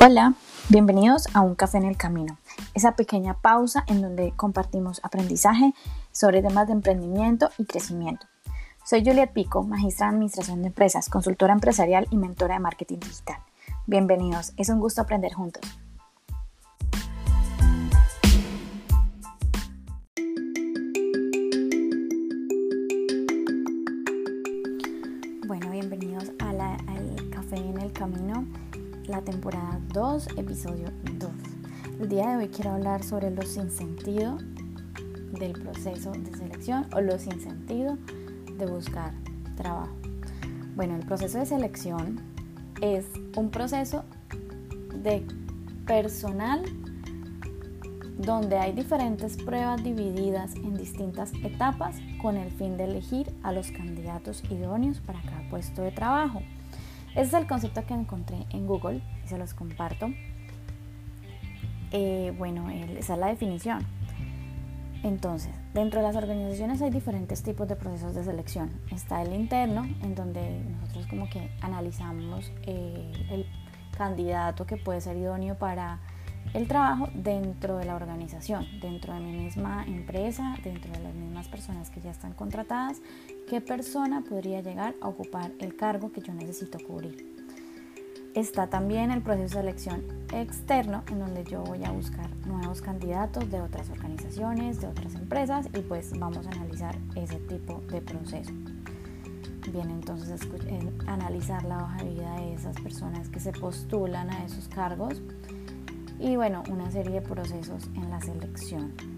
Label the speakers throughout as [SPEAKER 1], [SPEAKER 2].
[SPEAKER 1] Hola, bienvenidos a Un Café en el Camino, esa pequeña pausa en donde compartimos aprendizaje sobre temas de emprendimiento y crecimiento. Soy Juliet Pico, magistra en Administración de Empresas, consultora empresarial y mentora de marketing digital. Bienvenidos, es un gusto aprender juntos. Bueno, bienvenidos al Café en el Camino la temporada 2, episodio 2. El día de hoy quiero hablar sobre los sinsentido del proceso de selección o los sinsentido de buscar trabajo. Bueno, el proceso de selección es un proceso de personal donde hay diferentes pruebas divididas en distintas etapas con el fin de elegir a los candidatos idóneos para cada puesto de trabajo. Ese es el concepto que encontré en Google y se los comparto. Eh, bueno, esa es la definición. Entonces, dentro de las organizaciones hay diferentes tipos de procesos de selección. Está el interno, en donde nosotros como que analizamos eh, el candidato que puede ser idóneo para el trabajo dentro de la organización, dentro de mi misma empresa, dentro de las mismas personas que ya están contratadas, qué persona podría llegar a ocupar el cargo que yo necesito cubrir. Está también el proceso de selección externo, en donde yo voy a buscar nuevos candidatos de otras organizaciones, de otras empresas, y pues vamos a analizar ese tipo de proceso. Bien, entonces analizar la hoja de vida de esas personas que se postulan a esos cargos y bueno, una serie de procesos en la selección.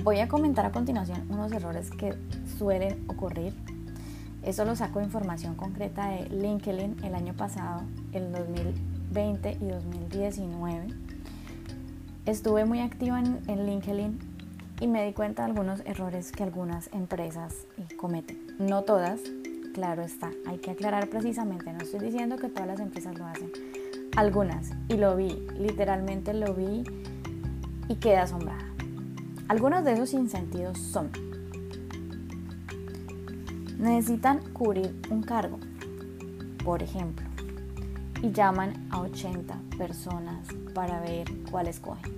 [SPEAKER 1] Voy a comentar a continuación unos errores que suelen ocurrir. Eso lo saco de información concreta de LinkedIn el año pasado, el 2020 y 2019. Estuve muy activa en, LinkedIn y me di cuenta de algunos errores que algunas empresas cometen. No todas, claro está, hay que aclarar precisamente, no estoy diciendo que todas las empresas lo hacen algunas, y lo vi, literalmente lo vi y quedé asombrada. Algunos de esos sinsentidos son, necesitan cubrir un cargo, por ejemplo, y llaman a 80 personas para ver cuál escogen.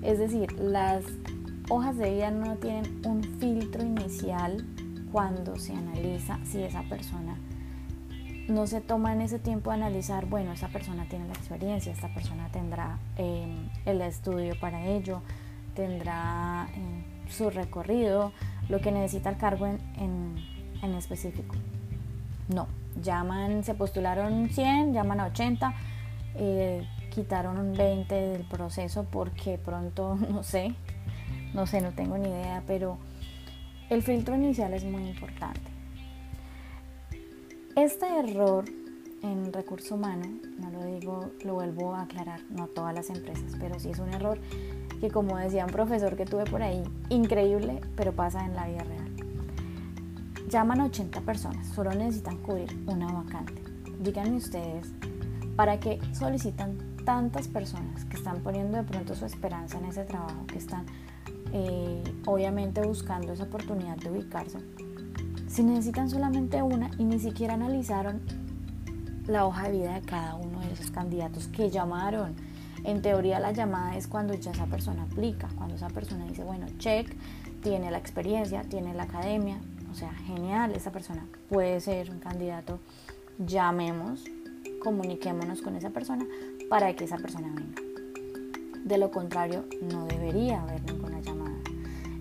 [SPEAKER 1] Es decir, las hojas de vida no tienen un filtro inicial cuando se analiza si esa persona no se toma en ese tiempo de analizar, bueno, esa persona tiene la experiencia, esta persona tendrá em, el estudio para ello, tendrá em, su recorrido, lo que necesita el cargo en, en, específico. No, llaman, se postularon 100, llaman a 80, eh, quitaron un 20 del proceso porque pronto, no sé, no sé, no tengo ni idea, pero el filtro inicial es muy importante. Este error en recurso humano, no lo digo, lo vuelvo a aclarar, no todas las empresas, pero sí es un error que como decía un profesor que tuve por ahí, increíble, pero pasa en la vida real. Llaman a 80 personas, solo necesitan cubrir una vacante. Díganme ustedes, ¿para qué solicitan tantas personas que están poniendo de pronto su esperanza en ese trabajo, que están eh, obviamente buscando esa oportunidad de ubicarse? Si necesitan solamente una y ni siquiera analizaron la hoja de vida de cada uno de esos candidatos que llamaron. En teoría la llamada es cuando ya esa persona aplica, cuando esa persona dice, bueno, check, tiene la experiencia, tiene la academia, o sea, genial, esa persona puede ser un candidato, llamemos, comuniquémonos con esa persona para que esa persona venga. De lo contrario, no debería haber ninguna llamada.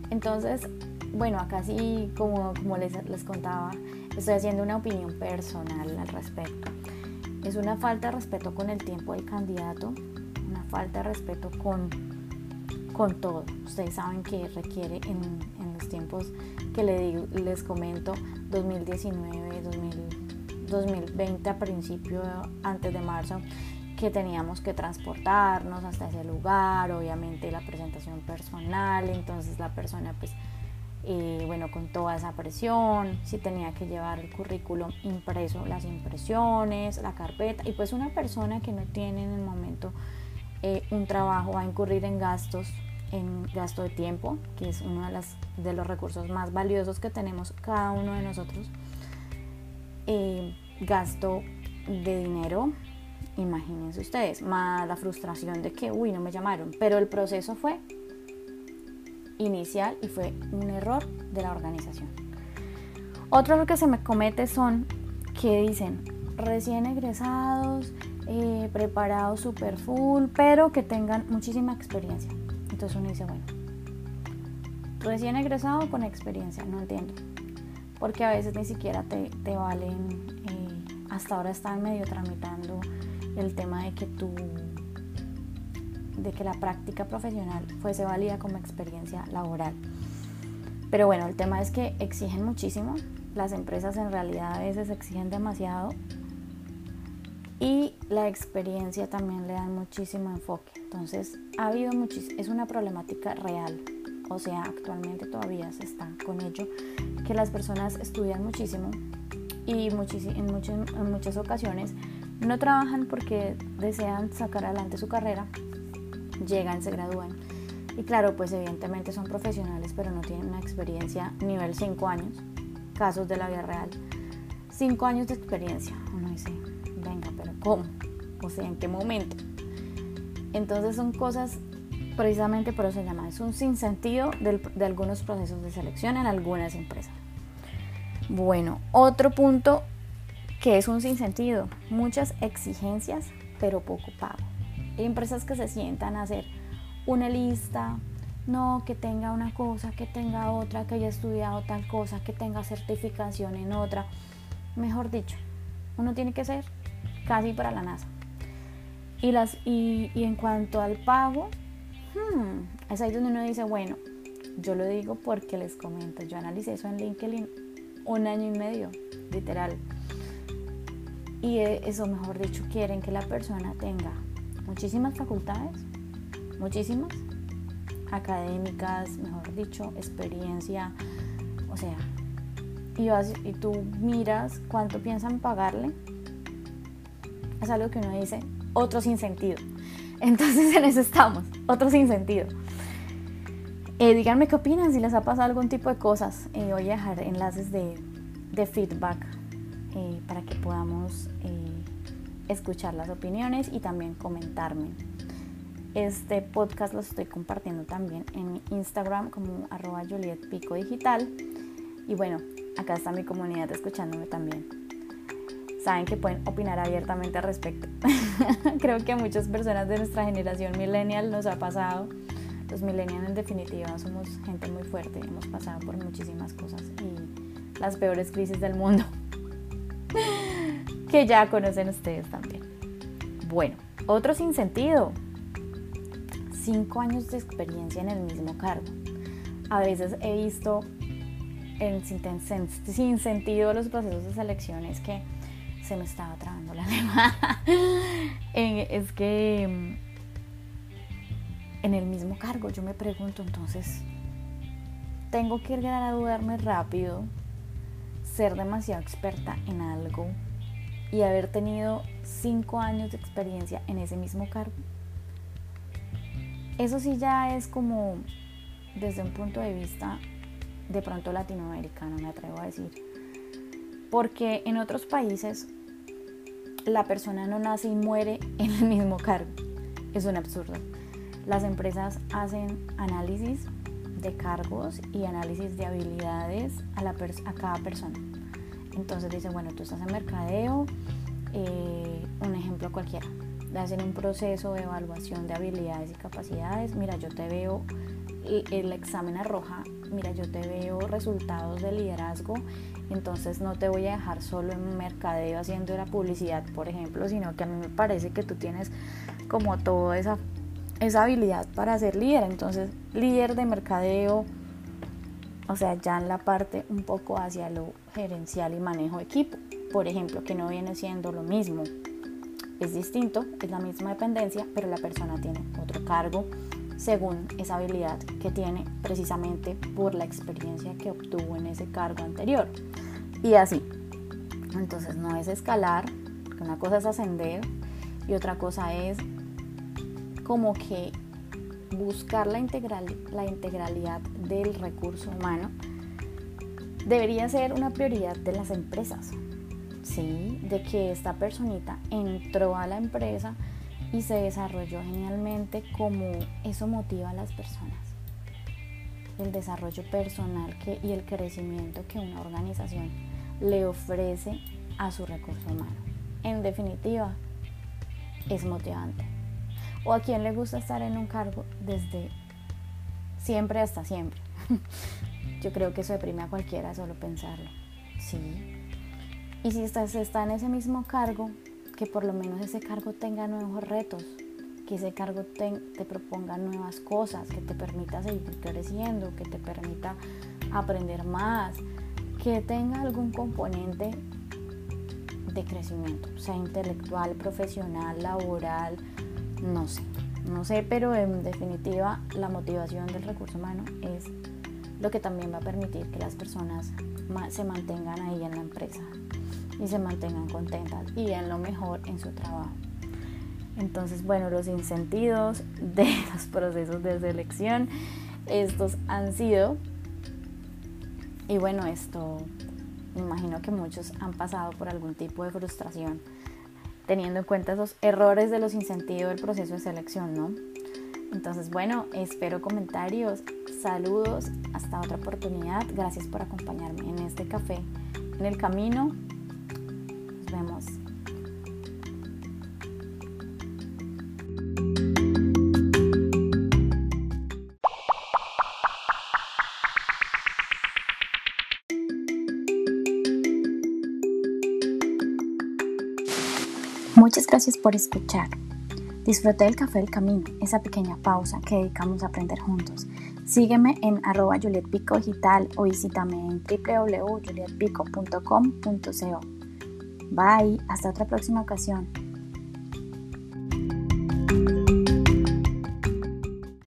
[SPEAKER 1] Entonces, bueno, acá sí, como, como les, les contaba, estoy haciendo una opinión personal al respecto. Es una falta de respeto con el tiempo del candidato, una falta de respeto con, con todo. Ustedes saben que requiere en, en los tiempos que les, les comento, 2019, 2020 a principio, antes de marzo, que teníamos que transportarnos hasta ese lugar, obviamente la presentación personal, entonces la persona pues eh, bueno, con toda esa presión, si tenía que llevar el currículum impreso, las impresiones, la carpeta, y pues una persona que no tiene en el momento eh, un trabajo va a incurrir en gastos, en gasto de tiempo, que es uno de, las, de los recursos más valiosos que tenemos cada uno de nosotros, eh, gasto de dinero, Imagínense ustedes, más la frustración de que, uy, no me llamaron. Pero el proceso fue inicial y fue un error de la organización. Otro error que se me comete son que dicen recién egresados, eh, preparados super full, pero que tengan muchísima experiencia. Entonces uno dice, bueno, recién egresado con experiencia, no entiendo. Porque a veces ni siquiera te, valen, eh, hasta ahora están medio tramitando el tema de que tú de que la práctica profesional fuese válida como experiencia laboral. Pero bueno, el tema es que exigen muchísimo, las empresas en realidad a veces exigen demasiado y la experiencia también le dan muchísimo enfoque. Entonces, ha habido muchísimo, es una problemática real, o sea, actualmente todavía se está con ello, que las personas estudian muchísimo y en, en muchas ocasiones no trabajan porque desean sacar adelante su carrera, llegan, se gradúan. Y claro, pues evidentemente son profesionales, pero no tienen una experiencia nivel 5 años, casos de la vida real. 5 años de experiencia. Uno dice, ¿cómo? O sea, ¿en qué momento? Entonces son cosas, precisamente por eso se llama, es un sinsentido de algunos procesos de selección en algunas empresas. Bueno, otro punto que es un sinsentido, muchas exigencias, pero poco pago. Hay empresas que se sientan a hacer una lista, no, que tenga una cosa, que tenga otra, que haya estudiado tal cosa, que tenga certificación en otra. Mejor dicho, uno tiene que ser casi para la NASA. Y, las, y, en cuanto al pago, hmm, es ahí donde uno dice, bueno, yo lo digo porque les comento, yo analicé eso en LinkedIn un año y medio, literal. Y e, eso, mejor dicho, quieren que la persona tenga muchísimas facultades, muchísimas, académicas, mejor dicho, experiencia, o sea, y, y tú miras cuánto piensan pagarle, es algo que uno dice, otro sin sentido. Entonces en eso estamos, otro sin sentido. Eh, díganme qué opinan, si les ha pasado algún tipo de cosas. Eh, voy a dejar enlaces de, de feedback eh, para que podamos escuchar las opiniones y también comentarme. Este podcast lo estoy compartiendo también en Instagram como arroba Juliet Pico. Y bueno, acá está mi comunidad escuchándome también. Saben que pueden opinar abiertamente al respecto. Creo que a muchas personas de nuestra generación millennial nos ha pasado. Los millennials en definitiva somos gente muy fuerte, hemos pasado por muchísimas cosas y las peores crisis del mundo que ya conocen ustedes también. Bueno, otro sin sentido. Cinco años de experiencia en el mismo cargo. A veces he visto en, sin, sentido los procesos de selecciones que se me estaba trabando la lengua. es que mm, en el mismo cargo yo me pregunto entonces, tengo que graduarme rápido, ser demasiado experta en algo y haber tenido cinco años de experiencia en ese mismo cargo. Eso sí ya es como desde un punto de vista de pronto latinoamericano, me atrevo a decir. Porque en otros países la persona no nace y muere en el mismo cargo. Es un absurdo. Las empresas hacen análisis de cargos y análisis de habilidades a, cada persona. Entonces dicen, bueno, tú estás en mercadeo, eh, un ejemplo cualquiera. Hacen un proceso de evaluación de habilidades y capacidades. Mira, yo te veo el examen arroja, mira, yo te veo resultados de liderazgo, entonces no te voy a dejar solo en mercadeo haciendo la publicidad, por ejemplo, sino que a mí me parece que tú tienes como toda esa, esa habilidad para ser líder, entonces líder de mercadeo, o sea, ya en la parte un poco hacia lo gerencial y manejo equipo, por ejemplo, que no viene siendo lo mismo. Es distinto, es la misma dependencia, pero la persona tiene otro cargo según esa habilidad que tiene precisamente por la experiencia que obtuvo en ese cargo anterior. Y así. Entonces no es escalar, una cosa es ascender y otra cosa es como que buscar la, integral, la integralidad del recurso humano debería ser una prioridad de las empresas. ¿sí? De que esta personita entró a la empresa y se desarrolló genialmente como eso motiva a las personas. El desarrollo personal y el crecimiento que una organización le ofrece a su recurso humano. En definitiva, es motivante. ¿O a quién le gusta estar en un cargo desde siempre hasta siempre? Yo creo que eso deprime a cualquiera solo pensarlo. Sí. Y si estás, está en ese mismo cargo, que por lo menos ese cargo tenga nuevos retos, que ese cargo te, proponga nuevas cosas, que te permita seguir creciendo, que te permita aprender más, que tenga algún componente de crecimiento, sea intelectual, profesional, laboral, no sé, no sé, pero en definitiva la motivación del recurso humano es lo que también va a permitir que las personas se mantengan ahí en la empresa y se mantengan contentas y en lo mejor en su trabajo. Entonces, bueno, los incentivos de los procesos de selección, estos han sido, y bueno, esto, imagino que muchos han pasado por algún tipo de frustración teniendo en cuenta esos errores de los incentivos del proceso de selección, ¿no? Entonces, bueno, espero comentarios, saludos, hasta otra oportunidad. Gracias por acompañarme en este café en el camino. Vemos. Muchas gracias por escuchar. Disfruté del café del camino, esa pequeña pausa que dedicamos a aprender juntos. Sígueme en arroba Juliet Pico Digital o visítame en www.julietpico.com.co. Bye, hasta otra próxima ocasión.